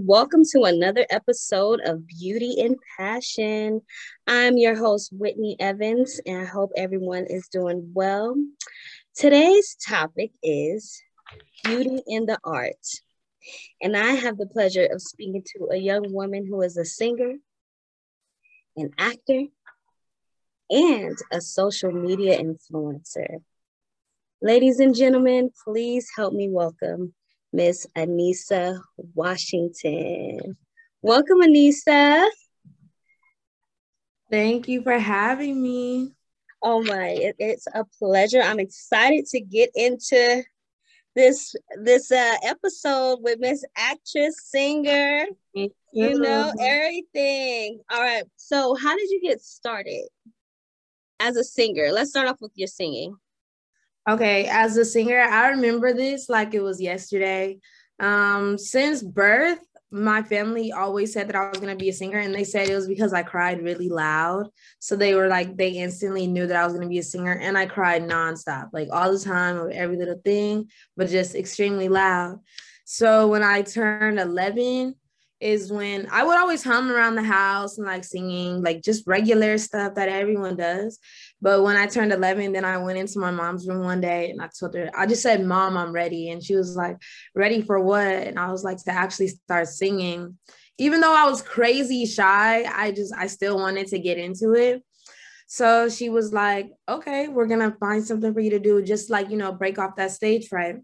welcome to another episode of Beauty and Passion. I'm your host, Whitney Evans, and I hope everyone is doing well. Today's topic is beauty in the art. And I have the pleasure of speaking to a young woman who is a singer, an actor, and a social media influencer. Ladies and gentlemen, please help me welcome Miss Anisa Washington. Welcome, Anisa. Thank you for having me. Oh my, it, it's a pleasure. I'm excited to get into this this uh, episode with Miss Actress, Singer, you. you know, everything. All right. So, how did you get started as a singer? Let's start off with your singing. Okay, as a singer, I remember this like it was yesterday. Um, since birth, my family always said that I was gonna be a singer, and they said it was because I cried really loud. So they were like, they instantly knew that I was gonna be a singer, and I cried nonstop, like all the time of every little thing, but just extremely loud. So when I turned 11, is when I would always hum around the house and like singing, like just regular stuff that everyone does. But when I turned 11, then I went into my mom's room one day and I told her, I just said, Mom, I'm ready. And she was like, Ready for what? And I was like, To actually start singing. Even though I was crazy shy, I just, I still wanted to get into it. So she was like, Okay, we're going to find something for you to do, just like, you know, break off that stage fright.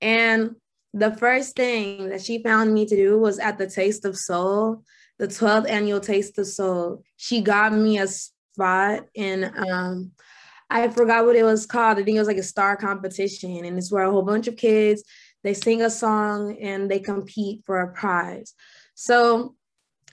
And the first thing that she found me to do was at the Taste of Soul, the 12th annual Taste of Soul. She got me a spot and um I forgot what it was called. I think it was like a star competition, and it's where a whole bunch of kids they sing a song and they compete for a prize. So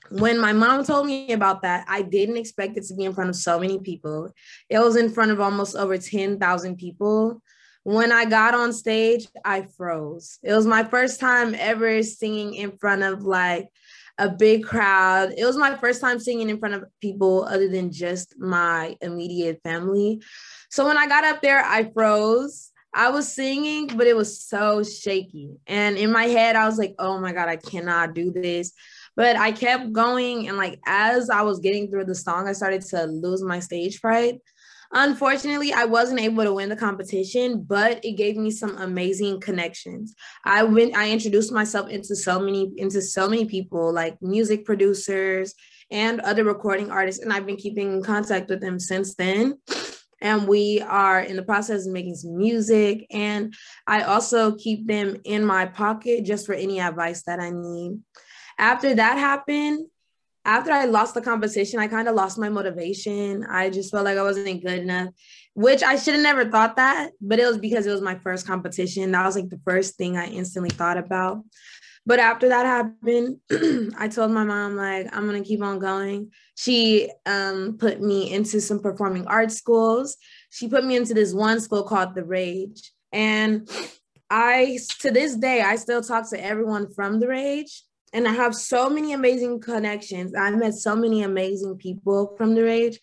when my mom told me about that, I didn't expect it to be in front of so many people. It was in front of almost over 10,000 people. When I got on stage, I froze. It was my first time ever singing in front of like a big crowd. It was my first time singing in front of people other than just my immediate family. So when I got up there, I froze. I was singing, but it was so shaky. And in my head, I was like, oh my God, I cannot do this. But I kept going. And like as I was getting through the song, I started to lose my stage fright. Unfortunately, I wasn't able to win the competition, but it gave me some amazing connections. I went, I introduced myself into so many, into so many people, like music producers and other recording artists, and I've been keeping in contact with them since then. And we are in the process of making some music. And I also keep them in my pocket just for any advice that I need. After that happened, after I lost the competition, I kind of lost my motivation. I just felt like I wasn't good enough, which I should have never thought that, but it was because it was my first competition. That was like the first thing I instantly thought about. But after that happened, I told my mom, like, I'm to keep on going. She um, put me into some performing arts schools. She put me into this one school called The Rage. And I, to this day, I still talk to everyone from The Rage and I have so many amazing connections. I met so many amazing people from the rage,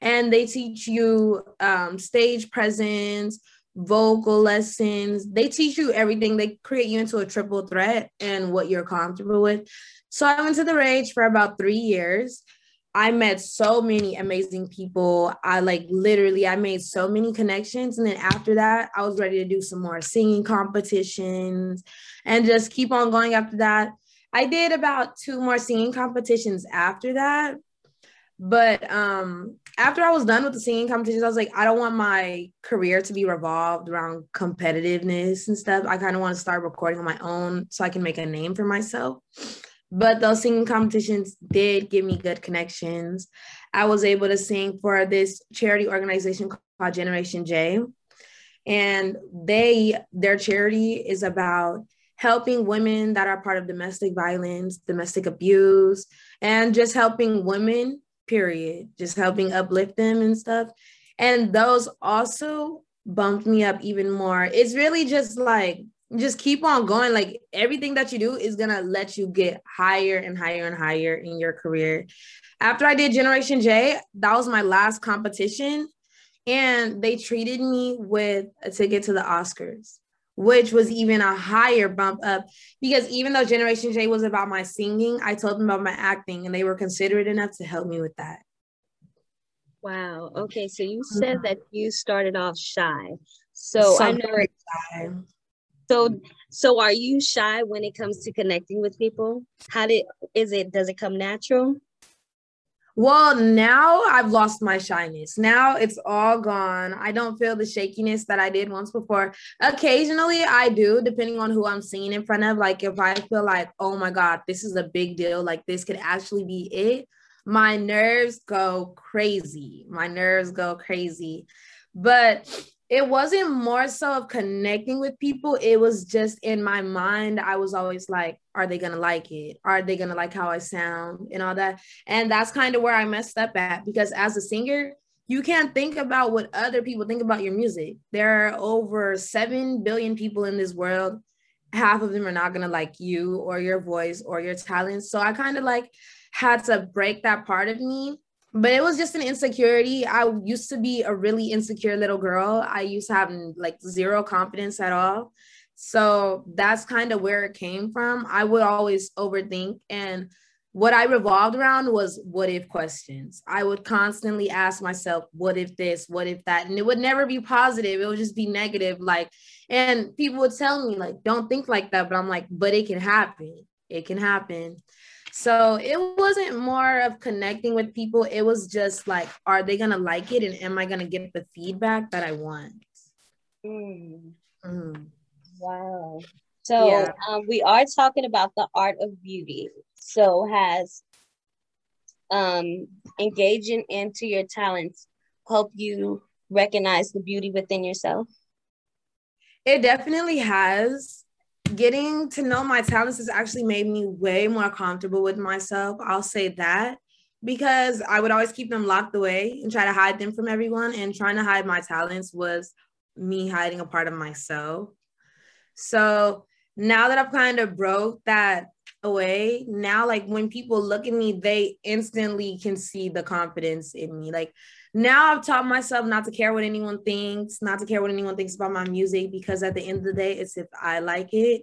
and they teach you um, stage presence, vocal lessons. They teach you everything. They create you into a triple threat and what you're comfortable with. So I went to the rage for about three years. I met so many amazing people. I like literally I made so many connections and then after that I was ready to do some more singing competitions and just keep on going after that. I did about two more singing competitions after that. But um, after I was done with the singing competitions, I was like, I don't want my career to be revolved around competitiveness and stuff. I kind of want to start recording on my own so I can make a name for myself. But those singing competitions did give me good connections. I was able to sing for this charity organization called Generation J. And they, their charity is about helping women that are part of domestic violence, domestic abuse, and just helping women, period, just helping uplift them and stuff. And those also bumped me up even more. It's really just like, just keep on going. Like everything that you do is gonna let you get higher and higher and higher in your career. After I did Generation J, that was my last competition. And they treated me with a ticket to the Oscars which was even a higher bump up because even though Generation J was about my singing, I told them about my acting and they were considerate enough to help me with that. Wow. Okay. So you said mm-hmm. that you started off shy. So, so I know. Shy. So so are you shy when it comes to connecting with people? How did is it does it come natural? Well, now I've lost my shyness. Now it's all gone. I don't feel the shakiness that I did once before. Occasionally I do, depending on who I'm singing in front of. Like if I feel like, oh my God, this is a big deal, like this could actually be it, my nerves go crazy. My nerves go crazy. But it wasn't more so of connecting with people it was just in my mind i was always like are they gonna like it are they gonna like how i sound and all that and that's kind of where i messed up at because as a singer you can't think about what other people think about your music there are over 7 billion people in this world half of them are not gonna like you or your voice or your talent so i kind of like had to break that part of me but it was just an insecurity. I used to be a really insecure little girl. I used to have like zero confidence at all. So that's kind of where it came from. I would always overthink. And what I revolved around was what if questions. I would constantly ask myself, what if this, what if that? And it would never be positive. It would just be negative. Like, and people would tell me, like, don't think like that. But I'm like, but it can happen. It can happen. So it wasn't more of connecting with people. It was just like, are they gonna like it, and am I gonna get the feedback that I want? Mm. Mm. Wow. So yeah. um, we are talking about the art of beauty. So has um, engaging into your talents help you recognize the beauty within yourself? It definitely has getting to know my talents has actually made me way more comfortable with myself. I'll say that because I would always keep them locked away and try to hide them from everyone. And trying to hide my talents was me hiding a part of myself. So now that I've kind of broke that away, now like when people look at me, they instantly can see the confidence in me. Like now I've taught myself not to care what anyone thinks, not to care what anyone thinks about my music, because at the end of the day, it's if I like it.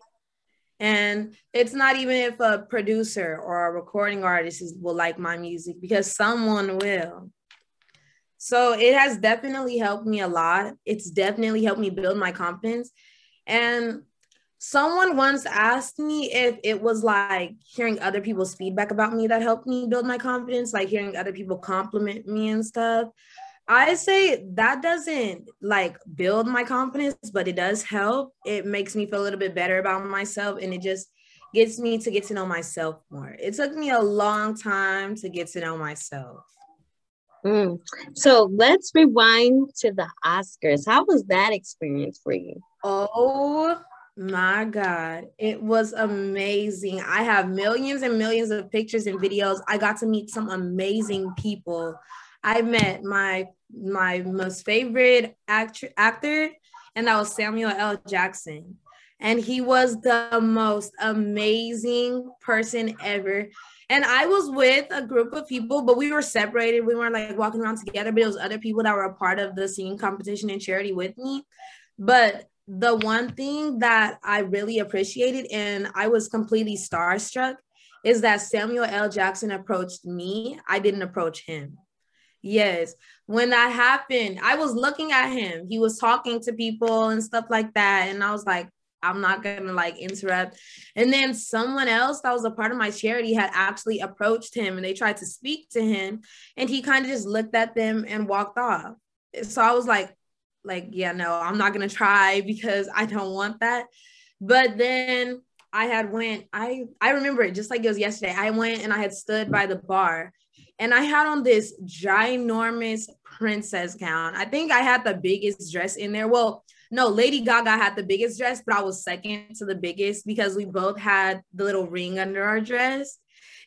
And it's not even if a producer or a recording artist is, will like my music, because someone will. So it has definitely helped me a lot. It's definitely helped me build my confidence. And Someone once asked me if it was like hearing other people's feedback about me that helped me build my confidence, like hearing other people compliment me and stuff. I say that doesn't like build my confidence, but it does help. It makes me feel a little bit better about myself and it just gets me to get to know myself more. It took me a long time to get to know myself. Mm. So let's rewind to the Oscars. How was that experience for you? Oh my God, it was amazing. I have millions and millions of pictures and videos. I got to meet some amazing people. I met my my most favorite actor actor, and that was Samuel L. Jackson. And he was the most amazing person ever. And I was with a group of people, but we were separated. We weren't like walking around together, but it was other people that were a part of the singing competition and charity with me. But the one thing that I really appreciated and I was completely starstruck is that Samuel L. Jackson approached me. I didn't approach him. Yes. When that happened, I was looking at him. He was talking to people and stuff like that. And I was like, I'm not gonna like interrupt. And then someone else that was a part of my charity had actually approached him and they tried to speak to him. And he kind of just looked at them and walked off. So I was like, like yeah no i'm not gonna try because i don't want that but then i had went i i remember it just like it was yesterday i went and i had stood by the bar and i had on this ginormous princess gown i think i had the biggest dress in there well no lady gaga had the biggest dress but i was second to the biggest because we both had the little ring under our dress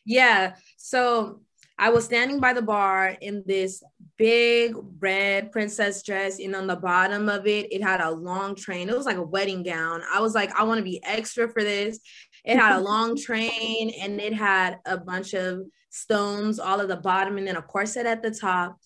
yeah so I was standing by the bar in this big red princess dress, and on the bottom of it, it had a long train. It was like a wedding gown. I was like, I want to be extra for this. It had a long train and it had a bunch of stones all at the bottom and then a corset at the top.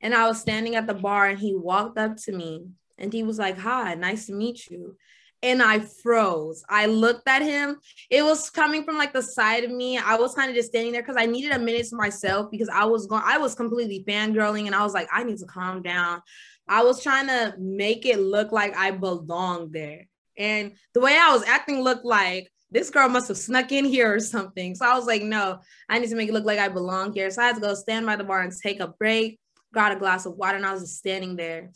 And I was standing at the bar and he walked up to me and he was like, Hi, nice to meet you. and I froze. I looked at him. It was coming from like the side of me. I was kind of just standing there because I needed a minute to myself because I was going, I was completely fangirling and I was like, I need to calm down. I was trying to make it look like I belonged there. And the way I was acting looked like this girl must have snuck in here or something. So I was like, no, I need to make it look like I belong here. So I had to go stand by the bar and take a break, got a glass of water, and I was just standing there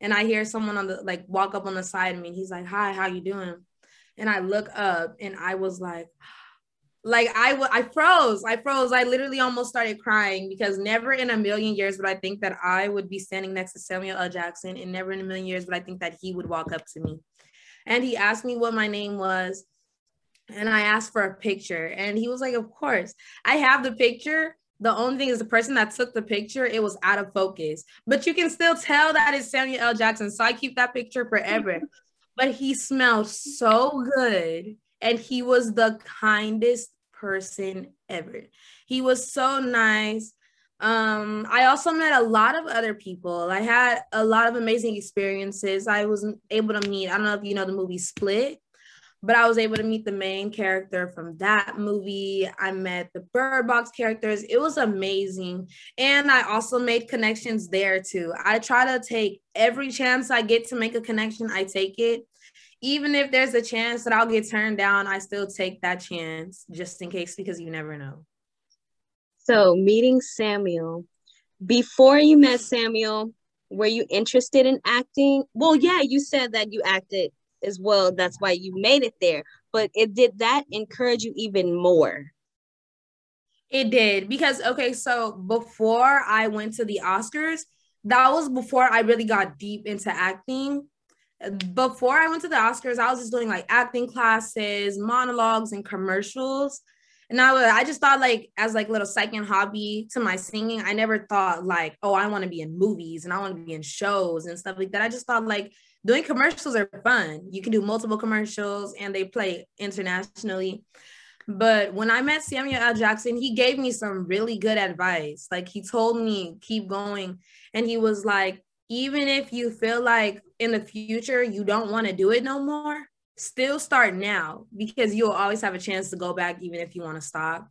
and I hear someone on the like walk up on the side of me he's like, "Hi, how you doing?" And I look up and I was like like I, w- I froze. I froze. I literally almost started crying because never in a million years would I think that I would be standing next to Samuel L. Jackson, and never in a million years would I think that he would walk up to me. And he asked me what my name was, and I asked for a picture, and he was like, "Of course, I have the picture." The only thing is the person that took the picture, it was out of focus, but you can still tell that it's Samuel L. Jackson. So I keep that picture forever. but he smelled so good and he was the kindest person ever. He was so nice. Um, I also met a lot of other people. I had a lot of amazing experiences. I was able to meet, I don't know if you know the movie Split but I was able to meet the main character from that movie. I met the Bird Box characters. It was amazing. And I also made connections there too. I try to take every chance I get to make a connection, I take it. Even if there's a chance that I'll get turned down, I still take that chance just in case because you never know. So, meeting Samuel, before you met Samuel, were you interested in acting? Well, yeah, you said that you acted as well. That's why you made it there. But it did that encourage you even more? It did because okay, so before I went to the Oscars, that was before I really got deep into acting. Before I went to the Oscars, I was just doing like acting classes, monologues, and commercials. And I, was, I just thought like as like little second hobby to my singing, I never thought like, oh, I want to be in movies and I want to be in shows and stuff like that. I just thought like doing commercials are fun. You can do multiple commercials and they play internationally. But when I met Samuel L. Jackson, he gave me some really good advice. Like he told me, keep going. And he was like, even if you feel like in the future you don't want to do it no more, still start now because you'll always have a chance to go back even if you want to stop.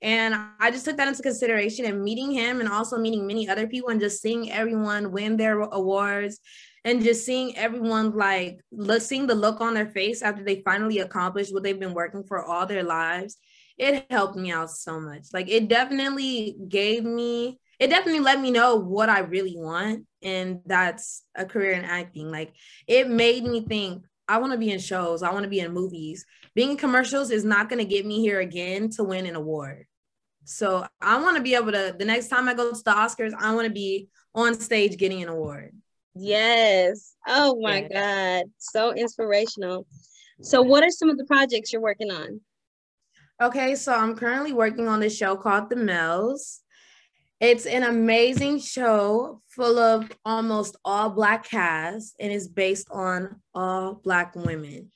And I just took that into consideration and meeting him and also meeting many other people and just seeing everyone win their awards and just seeing everyone like look, seeing the look on their face after they finally accomplished what they've been working for all their lives it helped me out so much. Like it definitely gave me it definitely let me know what i really want and that's a career in acting. Like it made me think i want to be in shows i want to be in movies. Being in commercials is not going to get me here again to win an award. So i want to be able to the next time i go to the oscars i want to be on stage getting an award Yes. Oh my God. So inspirational. So, what are some of the projects you're working on? Okay, so I'm currently working on this show called The Mells. It's an amazing show full of almost all Black cast and is based on all Black women.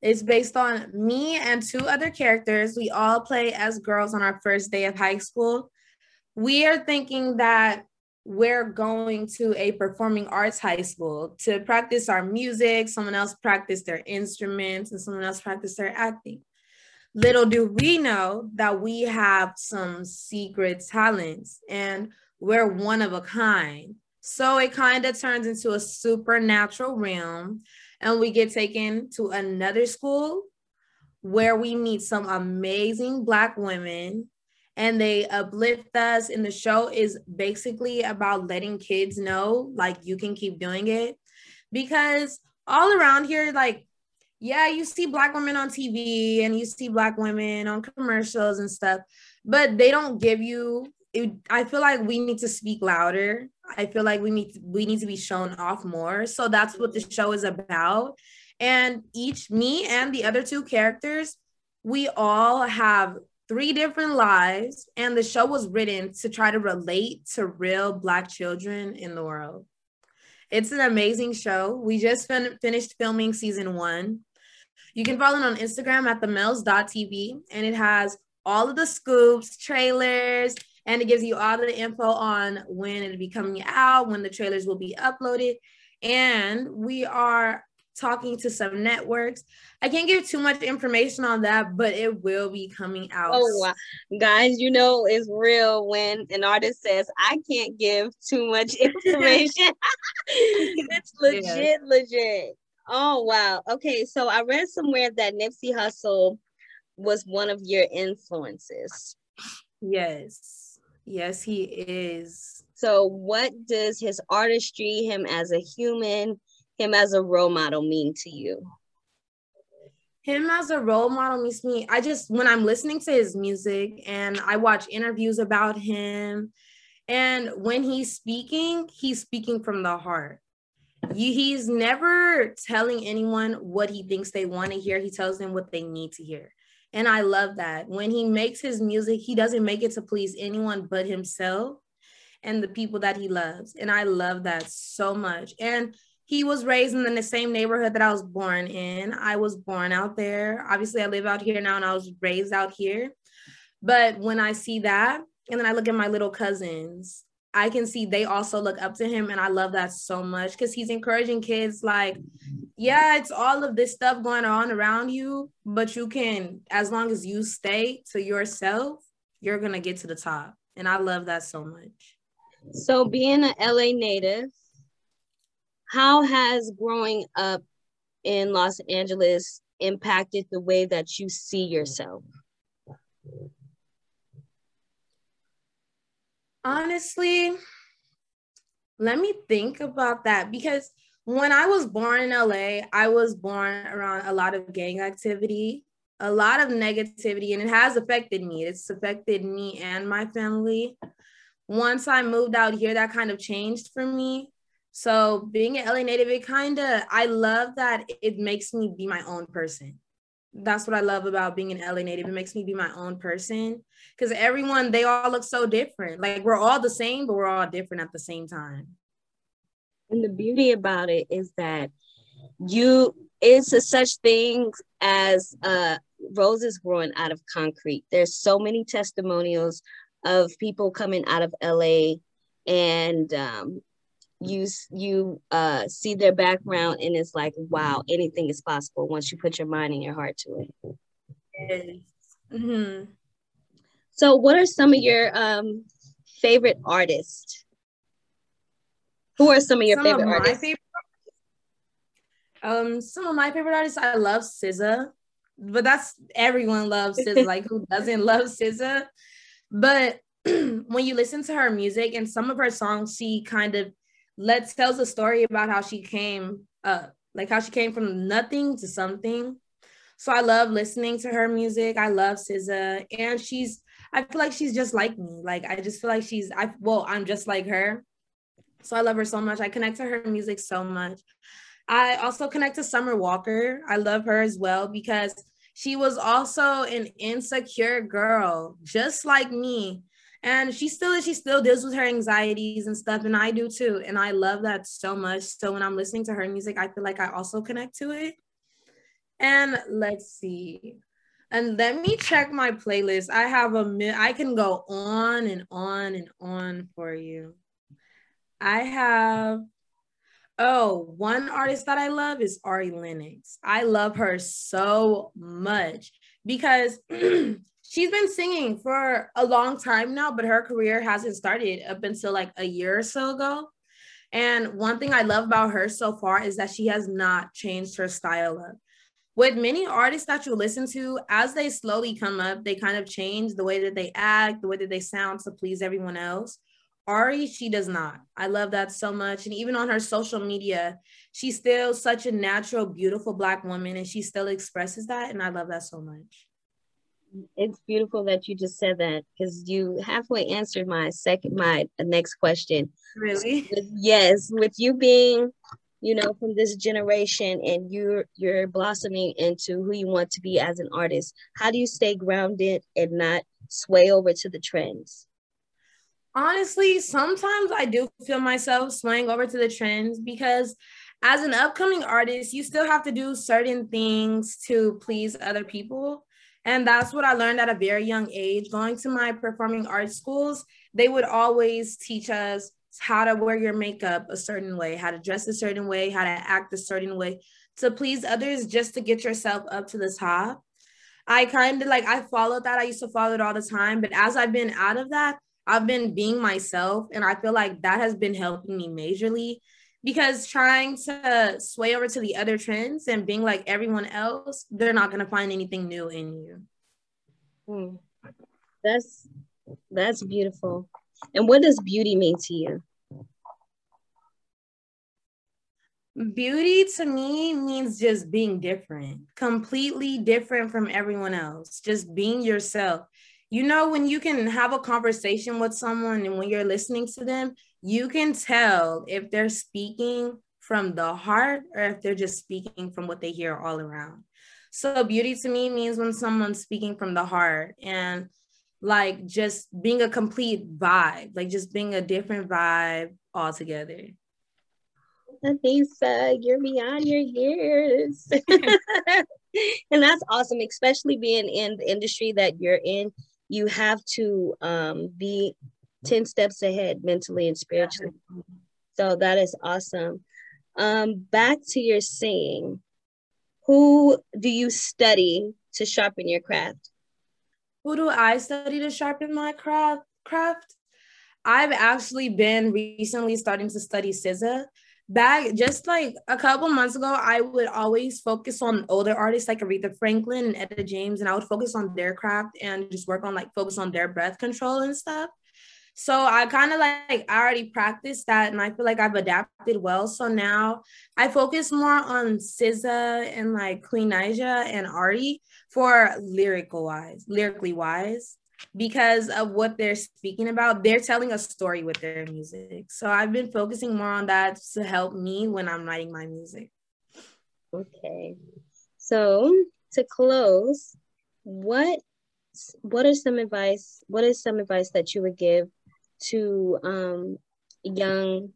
It's based on me and two other characters. We all play as girls on our first day of high school. We are thinking that we're going to a performing arts high school to practice our music, someone else practice their instruments, and someone else practice their acting. Little do we know that we have some secret talents and we're one of a kind. So it kind of turns into a supernatural realm, and we get taken to another school where we meet some amazing Black women and they uplift us and the show is basically about letting kids know like you can keep doing it. Because all around here like yeah you see black women on tv and you see black women on commercials and stuff but they don't give you it, i feel like we need to speak louder. I feel like we need to, we need to be shown off more. So that's what the show is about. And each me and the other two characters we all have three different lives, and the show was written to try to relate to real Black children in the world. It's an amazing show. We just fin- finished filming season one. You can follow it on Instagram at themells.tv, and it has all of the scoops, trailers, and it gives you all the info on when it'll be coming out, when the trailers will be uploaded. And we are talking to some networks. I can't give too much information on that, but it will be coming out. Oh wow. Guys, you know it's real when an artist says, I can't give too much information. it's legit, yeah. legit. Oh wow. Okay, so I read somewhere that Nipsey Hussle was one of your influences. Yes. Yes, he is. So what does his artistry, him as a human, him as a role model mean to you? Him as a role model means me. I just when I'm listening to his music and I watch interviews about him, and when he's speaking, he's speaking from the heart. He's never telling anyone what he thinks they want to hear. He tells them what they need to hear. And I love that. When he makes his music, he doesn't make it to please anyone but himself and the people that he loves. And I love that so much. And he was raised in the same neighborhood that I was born in. I was born out there. Obviously, I live out here now and I was raised out here. But when I see that, and then I look at my little cousins, I can see they also look up to him. And I love that so much because he's encouraging kids like, yeah, it's all of this stuff going on around you, but you can, as long as you stay to yourself, you're going to get to the top. And I love that so much. So, being an LA native, how has growing up in Los Angeles impacted the way that you see yourself? Honestly, let me think about that because when I was born in LA, I was born around a lot of gang activity, a lot of negativity, and it has affected me. It's affected me and my family. Once I moved out here, that kind of changed for me. So being an LA native, it kind of, I love that it makes me be my own person. That's what I love about being an LA native. It makes me be my own person because everyone, they all look so different. Like we're all the same, but we're all different at the same time. And the beauty about it is that you, it's a such things as uh, roses growing out of concrete. There's so many testimonials of people coming out of LA and um, you you uh, see their background and it's like wow anything is possible once you put your mind and your heart to it. Yes. mm-hmm. so what are some of your um, favorite artists? Who are some of your some favorite of artists? favorite, um some of my favorite artists i love SZA but that's everyone loves SZA like who doesn't love SZA but when you listen to her music and some of her songs she kind of let's tells a story about how she came up, like how she came from nothing to something. So I love listening to her music. I love SZA, and she's. I feel like she's just like me. Like I just feel like she's. I well, I'm just like her. So I love her so much. I connect to her music so much. I also connect to Summer Walker. I love her as well because she was also an insecure girl, just like me and she still she still deals with her anxieties and stuff and i do too and i love that so much. So when i'm listening to her music i feel like i also connect to it. And let's see. And let me check my playlist. I have a i can go on and on and on for you. I have Oh, one artist that I love is Ari Lennox. I love her so much because she's been singing for a long time now, but her career hasn't started up until like a year or so ago. And one thing I love about her so far is that she has not changed her style up. With many artists that you listen to, as they slowly come up, they kind of change the way that they act, the way that they sound to please everyone else. Ari, she does not. I love that so much. And even on her social media, she's still such a natural, beautiful Black woman, and she still expresses that. And I love that so much it's beautiful that you just said that because you halfway answered my second my next question. Really? With, yes with you being you know from this generation and you're you're blossoming into who you want to be as an artist how do you stay grounded and not sway over to the trends? Honestly sometimes i do feel myself swaying over to the trends because as an upcoming artist you still have to do certain things to please other people and that's what I learned at a very young age. Going to my performing arts schools, they would always teach us how to wear your makeup a certain way, how to dress a certain way, how to act a certain way. to please others just to get yourself up to the top. I kind of like I followed that. I used to follow it all the time, but as I've been out of that, I've been being myself and I feel like that has been helping me majorly because trying to sway over to the other trends and being like everyone else, they're not going to find anything new in you. Hmm. That's that's beautiful. And what does beauty mean to you? Beauty to me means just being different, completely different from everyone else, just being yourself. You know, when you can have a conversation with someone and when you're listening to them, you can tell if they're speaking from the heart or if they're just speaking from what they hear all around. So, beauty to me means when someone's speaking from the heart and like just being a complete vibe, like just being a different vibe altogether. Anisa, you're beyond your years. and that's awesome, especially being in the industry that you're in. You have to um, be 10 steps ahead mentally and spiritually. So that is awesome. Um, back to your singing. Who do you study to sharpen your craft? Who do I study to sharpen my craft? Craft. I've actually been recently starting to study SZA. Back just like a couple months ago, I would always focus on older artists like Aretha Franklin and Etta James, and I would focus on their craft and just work on like focus on their breath control and stuff. So I kind of like I already practiced that and I feel like I've adapted well. So now I focus more on SZA and like Queen Naija and Arty for lyrical wise, lyrically wise, because of what they're speaking about. They're telling a story with their music. So I've been focusing more on that to help me when I'm writing my music. Okay. So to close, what what are some advice what is some advice that you would give to um, young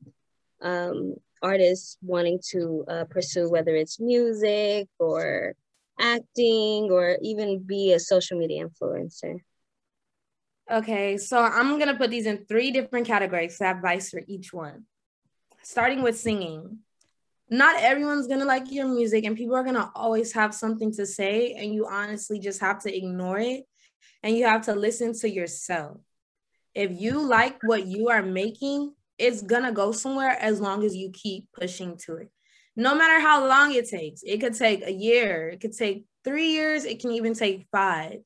um, artists wanting to uh, pursue whether it's music or acting or even be a social media influencer? Okay, so I'm gonna put these in three different categories to have advice for each one. Starting with singing. Not everyone's gonna like your music, and people are gonna always have something to say, and you honestly just have to ignore it and you have to listen to yourself if you like what you are making, it's gonna go somewhere as long as you keep pushing to it. No matter how long it takes, it could take a year, it could take three years, it can even take five.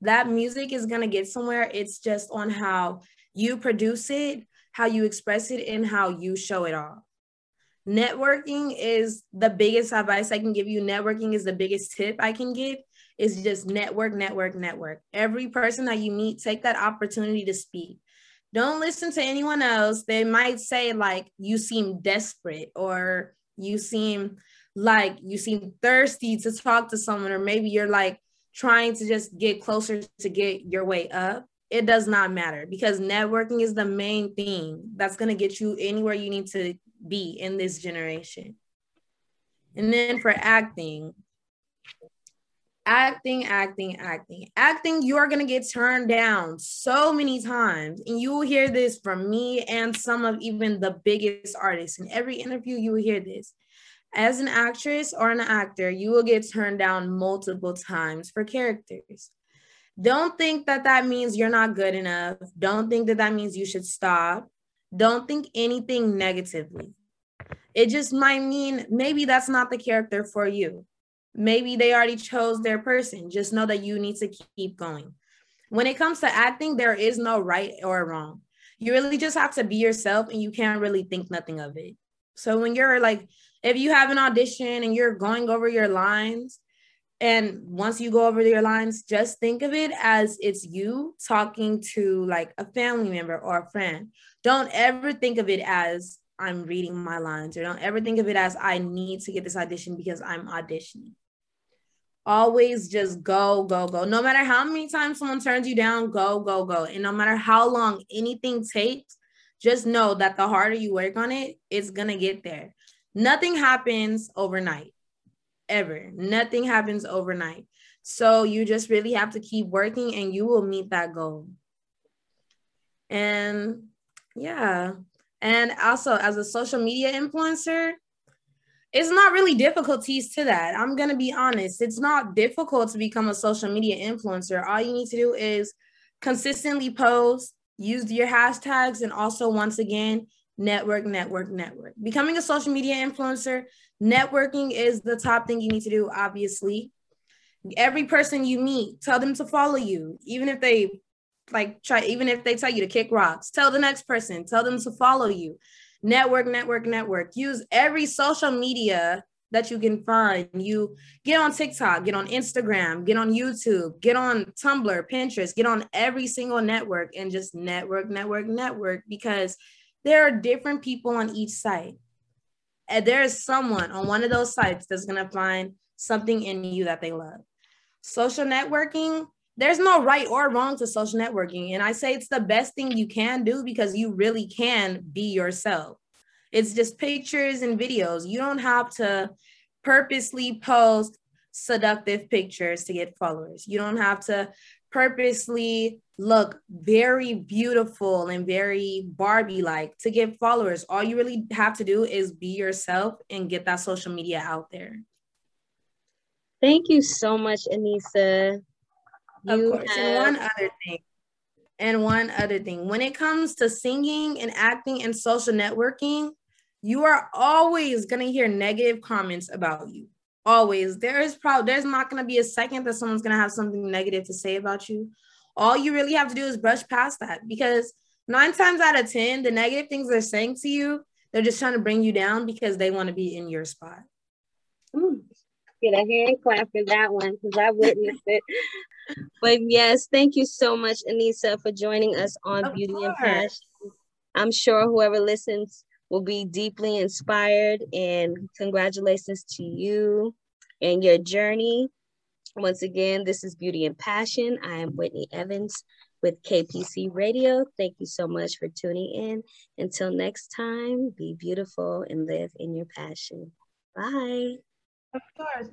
That music is gonna get somewhere. It's just on how you produce it, how you express it, and how you show it off. Networking is the biggest advice I can give you. Networking is the biggest tip I can give is just network, network, network. Every person that you meet, take that opportunity to speak. Don't listen to anyone else. They might say, like, you seem desperate or you seem like you seem thirsty to talk to someone, or maybe you're like trying to just get closer to get your way up. It does not matter because networking is the main thing that's going to get you anywhere you need to be in this generation. And then for acting, acting, acting, acting, acting, you are going to get turned down so many times. And you will hear this from me and some of even the biggest artists. In every interview, you will hear this. As an actress or an actor, you will get turned down multiple times for characters. Don't think that that means you're not good enough. Don't think that that means you should stop. Don't think anything negatively. It just might mean maybe that's not the character for you maybe they already chose their person. Just know that you need to keep going. When it comes to acting, there is no right or wrong. You really just have to be yourself and you can't really think nothing of it. So when you're like, if you have an audition and you're going over your lines, and once you go over your lines, just think of it as it's you talking to like a family member or a friend. Don't ever think of it as I'm reading my lines, or don't ever think of it as I need to get this audition because I'm auditioning always just go, go, go. No matter how many times someone turns you down, go, go, go. And no matter how long anything takes, just know that the harder you work on it, it's to get there. Nothing happens overnight, ever. Nothing happens overnight. So you just really have to keep working and you will meet that goal. And yeah. And also, as a social media influencer, it's not really difficulties to that. I'm going to be honest. It's not difficult to become a social media influencer. All you need to do is consistently post, use your hashtags, and also, once again, network, network, network. Becoming a social media influencer, networking is the top thing you need to do, obviously. Every person you meet, tell them to follow you, even if they like try, even if they tell you to kick rocks, tell the next person, tell them to follow you network, network, network. Use every social media that you can find. You get on TikTok, get on Instagram, get on YouTube, get on Tumblr, Pinterest, get on every single network and just network, network, network because there are different people on each site. And there is someone on one of those sites that's going to find something in you that they love. Social networking there's no right or wrong to social networking. And I say it's the best thing you can do because you really can be yourself. It's just pictures and videos. You don't have to purposely post seductive pictures to get followers. You don't have to purposely look very beautiful and very Barbie like to get followers. All you really have to do is be yourself and get that social media out there. Thank you so much, Anisa. Of course. Have... And one other thing. And one other thing. When it comes to singing and acting and social networking, you are always going to hear negative comments about you. Always. There is probably there's not going to be a second that someone's going to have something negative to say about you. All you really have to do is brush past that because nine times out of 10, the negative things they're saying to you, they're just trying to bring you down because they want to be in your spot. Ooh, get a hand clap for that one because I witnessed it but yes, thank you so much, Anisa, for joining us on of Beauty course. and Passion. I'm sure whoever listens will be deeply inspired and congratulations to you and your journey. Once again, this is Beauty and Passion. I am Whitney Evans with KPC Radio. Thank you so much for tuning in. Until next time, be beautiful and live in your passion. Bye. Of course.